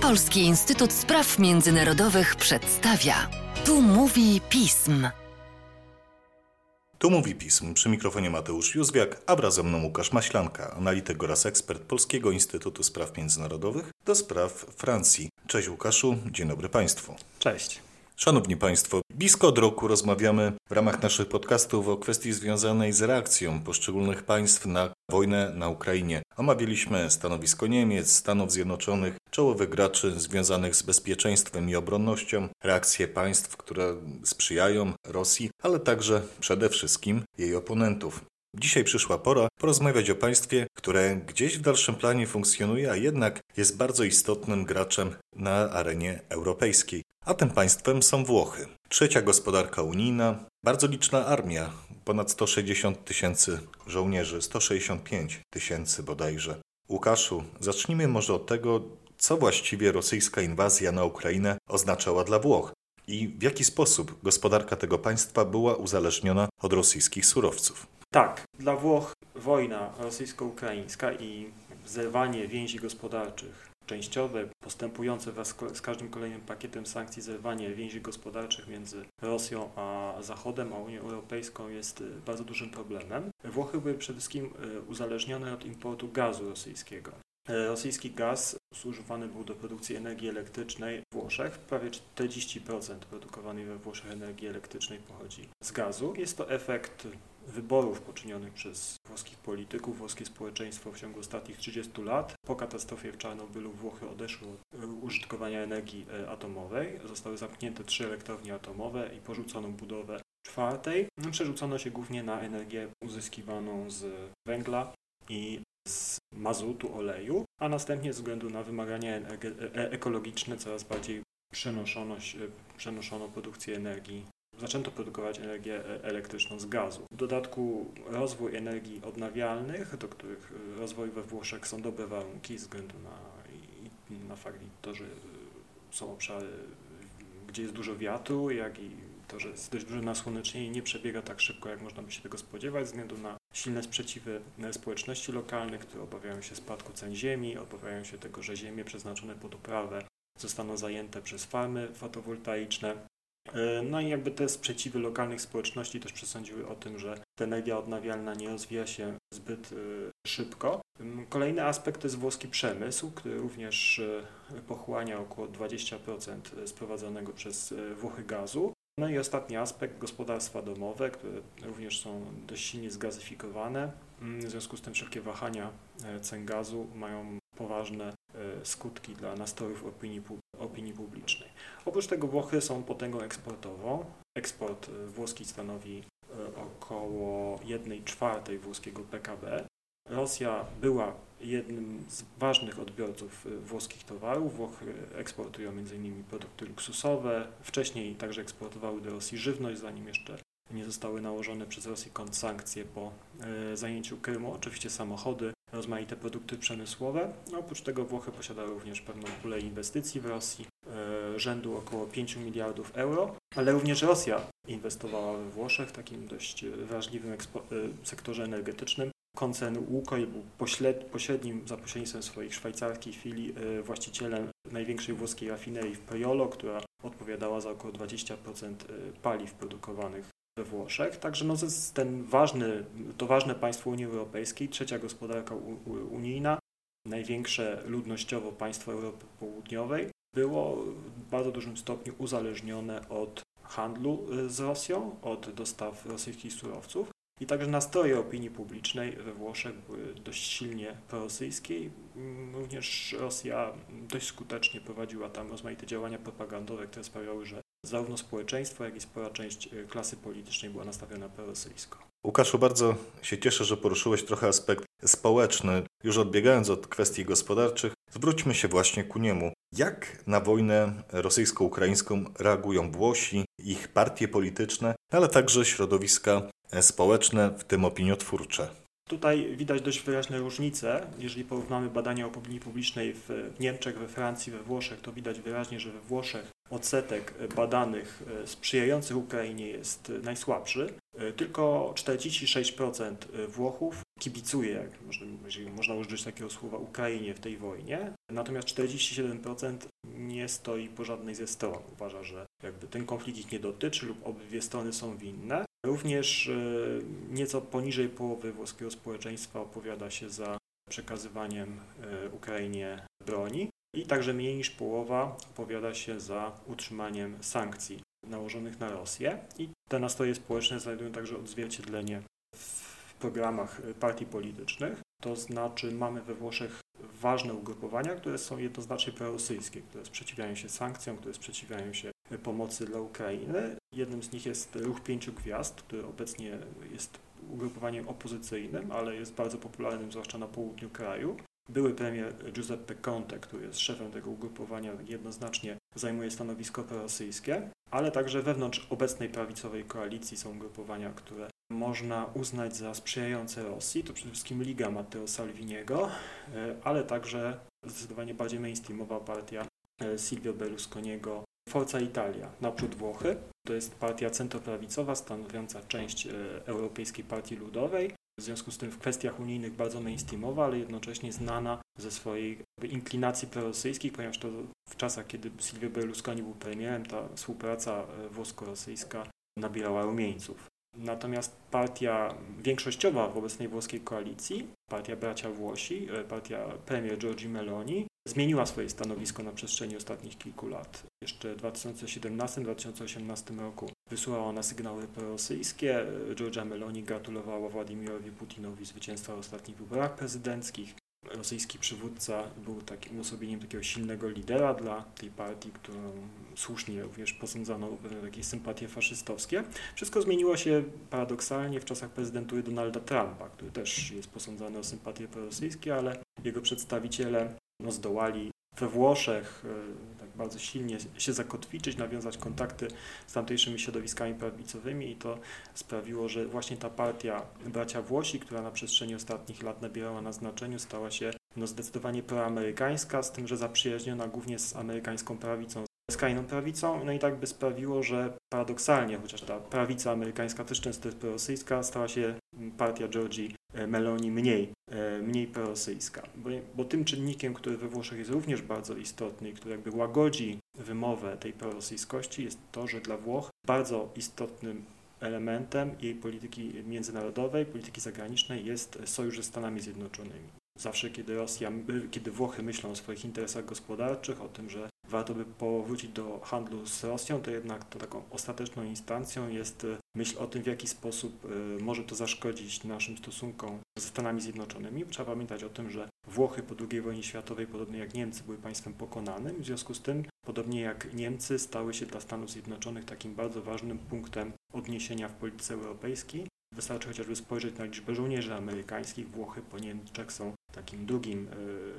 Polski Instytut Spraw Międzynarodowych przedstawia. Tu mówi pism. Tu mówi pism. Przy mikrofonie Mateusz Józwiak, a wraz ze mną Łukasz Maślanka, analityk oraz ekspert Polskiego Instytutu Spraw Międzynarodowych do spraw Francji. Cześć Łukaszu, dzień dobry Państwu. Cześć. Szanowni Państwo, blisko od roku rozmawiamy w ramach naszych podcastów o kwestii związanej z reakcją poszczególnych państw na wojnę na Ukrainie. Omawialiśmy stanowisko Niemiec, Stanów Zjednoczonych, czołowych graczy związanych z bezpieczeństwem i obronnością, reakcje państw, które sprzyjają Rosji, ale także przede wszystkim jej oponentów. Dzisiaj przyszła pora porozmawiać o państwie, które gdzieś w dalszym planie funkcjonuje, a jednak jest bardzo istotnym graczem na arenie europejskiej. A tym państwem są Włochy. Trzecia gospodarka unijna, bardzo liczna armia, ponad 160 tysięcy żołnierzy, 165 tysięcy bodajże. Łukaszu, zacznijmy może od tego, co właściwie rosyjska inwazja na Ukrainę oznaczała dla Włoch i w jaki sposób gospodarka tego państwa była uzależniona od rosyjskich surowców. Tak, dla Włoch wojna rosyjsko-ukraińska i zerwanie więzi gospodarczych częściowe, postępujące wraz z każdym kolejnym pakietem sankcji, zerwanie więzi gospodarczych między Rosją a Zachodem, a Unią Europejską jest y, bardzo dużym problemem. Włochy były przede wszystkim y, uzależnione od importu gazu rosyjskiego. E, rosyjski gaz zużywany był do produkcji energii elektrycznej w Włoszech. Prawie 40% produkowanej we Włoszech energii elektrycznej pochodzi z gazu. Jest to efekt wyborów poczynionych przez włoskich polityków, włoskie społeczeństwo w ciągu ostatnich 30 lat. Po katastrofie w Czarnobylu Włochy odeszły od e, użytkowania energii e, atomowej. Zostały zamknięte trzy elektrownie atomowe i porzucono budowę czwartej. Przerzucono się głównie na energię uzyskiwaną z węgla i z mazutu, oleju, a następnie ze względu na wymagania e, ekologiczne coraz bardziej przenoszono, przenoszono produkcję energii zaczęto produkować energię e, elektryczną z gazu. W dodatku rozwój energii odnawialnych, do których e, rozwoju we Włoszech są dobre warunki ze względu na, na fakt to, że są obszary, gdzie jest dużo wiatru, jak i to, że jest dość duże nasłonecznienie nie przebiega tak szybko, jak można by się tego spodziewać, ze względu na silne sprzeciwy społeczności lokalnych, które obawiają się spadku cen ziemi, obawiają się tego, że ziemie przeznaczone pod uprawę zostaną zajęte przez farmy fotowoltaiczne. E, no i jakby te sprzeciwy lokalnych społeczności też przesądziły o tym, że ta energia odnawialna nie rozwija się zbyt e, szybko. Kolejny aspekt to jest włoski przemysł, który również e, pochłania około 20% sprowadzanego przez Włochy gazu. No i ostatni aspekt, gospodarstwa domowe, które również są dość silnie zgazyfikowane. Mm, w związku z tym wszelkie wahania cen gazu mają poważne skutki dla nastrojów opinii, opinii publicznej. Oprócz tego Włochy są potęgą eksportową. Eksport y, włoski stanowi y, około 1 czwartej włoskiego PKB. Rosja była jednym z ważnych odbiorców włoskich towarów. Włochy eksportują m.in. produkty luksusowe. Wcześniej także eksportowały do Rosji żywność, zanim jeszcze nie zostały nałożone przez Rosję sankcje po zajęciu Krymu. Oczywiście samochody, rozmaite produkty przemysłowe. No, oprócz tego Włochy posiadały również pewną pulę inwestycji w Rosji rzędu około 5 miliardów euro, ale również Rosja inwestowała we Włoszech w takim dość wrażliwym e, sektorze energetycznym. Koncern Łukoil był pośrednim, za pośrednictwem swoich szwajcarskich filii e, właścicielem największej włoskiej rafinerii w Priolo, która odpowiadała za około 20% e, paliw produkowanych we Włoszech. Także no, ten ważny, to ważne państwo Unii Europejskiej, trzecia gospodarka unijna, największe ludnościowo państwo Europy Południowej, było w bardzo dużym stopniu uzależnione od handlu y, z Rosją, od dostaw rosyjskich surowców. I także nastroje opinii publicznej we Włoszech były dość silnie prorosyjskie. Mm, również Rosja dość skutecznie prowadziła tam rozmaite działania propagandowe, które sprawiały, że zarówno społeczeństwo, jak i spora część y, klasy politycznej była nastawiona prorosyjsko. Łukaszu, bardzo się cieszę, że poruszyłeś trochę aspekt społeczny. Już odbiegając od kwestii gospodarczych, zwróćmy się właśnie ku niemu. Jak na wojnę rosyjsko-ukraińską reagują Włosi, ich partie polityczne, ale także środowiska społeczne, w tym opiniotwórcze? Tutaj widać dość wyraźne różnice. Jeżeli porównamy badania opinii publicznej w Niemczech, we Francji, we Włoszech, to widać wyraźnie, że we Włoszech odsetek badanych sprzyjających Ukrainie jest najsłabszy. Tylko 46% Włochów kibicuje, jeżeli można użyć takiego słowa, Ukrainie w tej wojnie. Natomiast 47% nie stoi po żadnej ze stron. Uważa, że jakby ten konflikt ich nie dotyczy lub obydwie strony są winne. Również nieco poniżej połowy włoskiego społeczeństwa opowiada się za przekazywaniem e, Ukrainie broni i także mniej niż połowa opowiada się za utrzymaniem sankcji nałożonych na Rosję i te nastroje społeczne znajdują także odzwierciedlenie w programach partii politycznych. To znaczy mamy we Włoszech ważne ugrupowania, które są jednoznacznie prorosyjskie, które sprzeciwiają się sankcjom, które sprzeciwiają się pomocy dla Ukrainy. Jednym z nich jest Ruch Pięciu Gwiazd, który obecnie jest ugrupowaniem opozycyjnym, ale jest bardzo popularnym, zwłaszcza na południu kraju. Były premier Giuseppe Conte, który jest szefem tego ugrupowania, jednoznacznie zajmuje stanowisko prorosyjskie, ale także wewnątrz obecnej prawicowej koalicji są ugrupowania, które można uznać za sprzyjające Rosji. To przede wszystkim Liga Matteo Salviniego, e, ale także zdecydowanie bardziej mainstreamowa partia e, Silvio Berlusconiego, Forza Italia, naprzód Włochy. To jest partia centroprawicowa stanowiąca część e, Europejskiej Partii Ludowej. W związku z tym w kwestiach unijnych bardzo mainstreamowa, ale jednocześnie znana ze swojej inklinacji prorosyjskich, ponieważ to w czasach, kiedy Silvio Berlusconi był premierem, ta współpraca e, włosko-rosyjska nabierała rumieńców. Natomiast partia większościowa w obecnej włoskiej koalicji, partia Bracia Włosi, e, partia premier Giorgi Meloni, zmieniła swoje stanowisko na przestrzeni ostatnich kilku lat. Jeszcze w 2017-2018 roku wysłała ona sygnały prorosyjskie. Giorgia Meloni gratulowała Władimirowi Putinowi zwycięstwa w ostatnich wyborach prezydenckich. Rosyjski przywódca był takim uosobieniem takiego silnego lidera dla tej partii, którą słusznie również posądzano o pewne sympatie faszystowskie. Wszystko zmieniło się paradoksalnie w czasach prezydentury Donalda Trumpa, który też jest posądzany o sympatie prorosyjskie, ale jego przedstawiciele no, zdołali we Włoszech e, tak bardzo silnie się zakotwiczyć, nawiązać kontakty z tamtejszymi środowiskami prawicowymi i to sprawiło, że właśnie ta partia bracia Włosi, która na przestrzeni ostatnich lat nabierała na znaczeniu, stała się no, zdecydowanie proamerykańska, z tym, że zaprzyjaźniona głównie z amerykańską prawicą, skrajną prawicą, no i tak by sprawiło, że paradoksalnie, chociaż ta prawica amerykańska też często jest prorosyjska, stała się partia Georgii e, Meloni mniej, e, mniej prorosyjska. Bo, bo tym czynnikiem, który we Włoszech jest również bardzo istotny i który jakby łagodzi wymowę tej prorosyjskości jest to, że dla Włoch bardzo istotnym elementem jej polityki międzynarodowej, polityki zagranicznej jest sojusz ze Stanami Zjednoczonymi. Zawsze, kiedy Rosja, kiedy Włochy myślą o swoich interesach gospodarczych, o tym, że warto by powrócić do handlu z Rosją, to jednak to taką ostateczną instancją jest e, myśl o tym, w jaki sposób e, może to zaszkodzić naszym stosunkom ze Stanami Zjednoczonymi. Trzeba pamiętać o tym, że Włochy po II wojnie światowej, podobnie jak Niemcy, były państwem pokonanym. W związku z tym, podobnie jak Niemcy, stały się dla Stanów Zjednoczonych takim bardzo ważnym punktem odniesienia w polityce europejskiej. Wystarczy chociażby spojrzeć na liczbę żołnierzy amerykańskich. Włochy po Niemczech są takim drugim,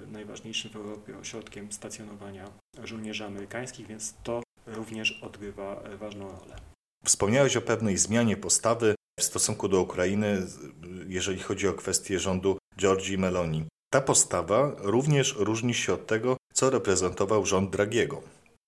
y, najważniejszym w Europie ośrodkiem stacjonowania żołnierzy amerykańskich, więc to również odgrywa e, ważną rolę. Wspomniałeś o pewnej zmianie postawy w stosunku do Ukrainy, jeżeli chodzi o kwestię rządu Giorgi Meloni. Ta postawa również różni się od tego, co reprezentował rząd Dragiego.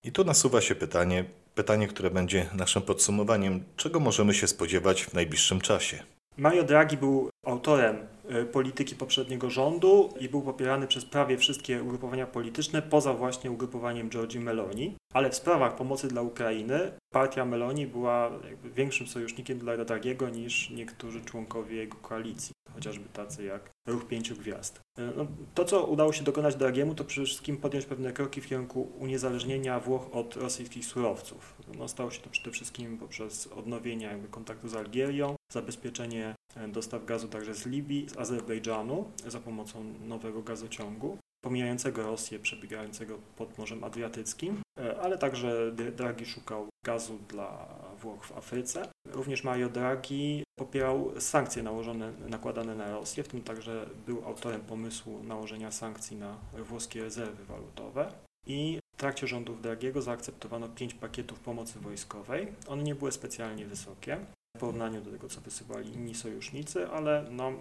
I tu nasuwa się pytanie, pytanie, które będzie naszym podsumowaniem, czego możemy się spodziewać w najbliższym czasie. Mario Draghi był autorem e, polityki poprzedniego rządu i był popierany przez prawie wszystkie ugrupowania polityczne, poza właśnie ugrupowaniem Giorgi Meloni. Ale w sprawach pomocy dla Ukrainy partia Meloni była większym sojusznikiem dla Draghiego niż niektórzy członkowie jego koalicji, chociażby tacy jak Ruch Pięciu Gwiazd. E, no, to, co udało się dokonać Draghiemu, to przede wszystkim podjąć pewne kroki w kierunku uniezależnienia Włoch od rosyjskich surowców. No, stało się to przede wszystkim poprzez odnowienie jakby kontaktu z Algierią, zabezpieczenie e, dostaw gazu także z Libii, z Azerbejdżanu za pomocą nowego gazociągu pomijającego Rosję, przebiegającego pod Morzem Adriatyckim, ale także Draghi szukał gazu dla Włoch w Afryce. Również Mario Draghi popierał sankcje nałożone, nakładane na Rosję, w tym także był autorem pomysłu nałożenia sankcji na włoskie rezerwy walutowe. I w trakcie rządów Dragiego zaakceptowano pięć pakietów pomocy wojskowej. One nie były specjalnie wysokie w porównaniu do tego, co wysyłali inni sojusznicy, ale no,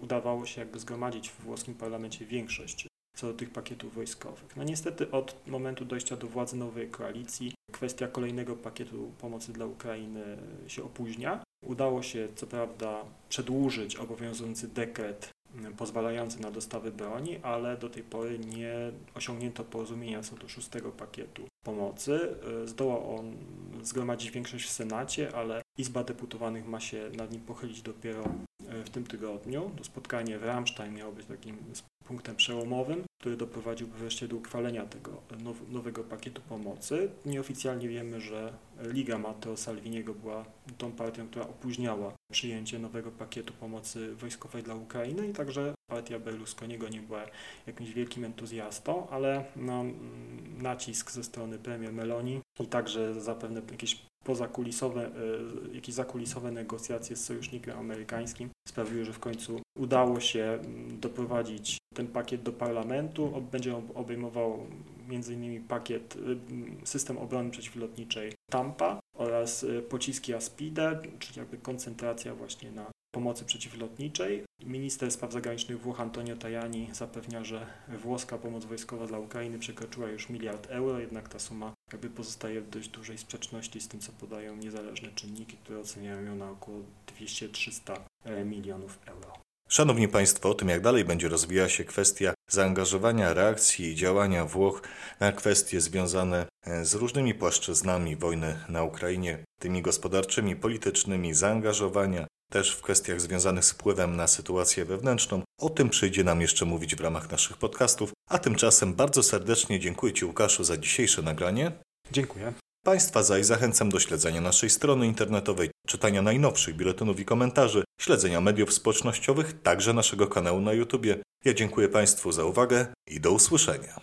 udawało się jakby zgromadzić w włoskim parlamencie większość co do tych pakietów wojskowych. No niestety od momentu dojścia do władzy nowej koalicji kwestia kolejnego pakietu pomocy dla Ukrainy się opóźnia. Udało się co prawda przedłużyć obowiązujący dekret pozwalający na dostawy broni, ale do tej pory nie osiągnięto porozumienia co do szóstego pakietu pomocy. Zdołał on zgromadzić większość w Senacie, ale Izba Deputowanych ma się nad nim pochylić dopiero w tym tygodniu. To spotkanie w Ramstein miało być takim punktem przełomowym, który doprowadziłby wreszcie do uchwalenia tego nowego pakietu pomocy. Nieoficjalnie wiemy, że Liga Matteo Salviniego była tą partią, która opóźniała przyjęcie nowego pakietu pomocy wojskowej dla Ukrainy i także partia Berlusconiego nie była jakimś wielkim entuzjastą, ale no, nacisk ze strony premier Meloni i także zapewne jakieś pozakulisowe, e, jakieś zakulisowe negocjacje z sojusznikiem amerykańskim sprawiły, że w końcu udało się mm, doprowadzić ten pakiet do parlamentu. Będzie obejmował m.in. pakiet y, system obrony przeciwlotniczej Tampa oraz y, pociski Aspide, czyli jakby koncentracja właśnie na pomocy przeciwlotniczej. Minister spraw zagranicznych Włoch Antonio Tajani zapewnia, że włoska pomoc wojskowa dla Ukrainy przekroczyła już miliard euro, jednak ta suma jakby pozostaje w dość dużej sprzeczności z tym, co podają niezależne czynniki, które oceniają ją na około 200-300 e, milionów euro. Szanowni Państwo, o tym jak dalej będzie rozwijała się kwestia zaangażowania reakcji i działania Włoch na kwestie związane e, z różnymi płaszczyznami wojny na Ukrainie, tymi gospodarczymi, politycznymi, zaangażowania, też w kwestiach związanych z wpływem na sytuację wewnętrzną. O tym przyjdzie nam jeszcze mówić w ramach naszych podcastów. A tymczasem bardzo serdecznie dziękuję Ci, Łukaszu, za dzisiejsze nagranie. Dziękuję. Państwa zaś zachęcam do śledzenia naszej strony internetowej, czytania najnowszych biuletynów i komentarzy, śledzenia mediów społecznościowych, także naszego kanału na YouTube. Ja dziękuję Państwu za uwagę i do usłyszenia.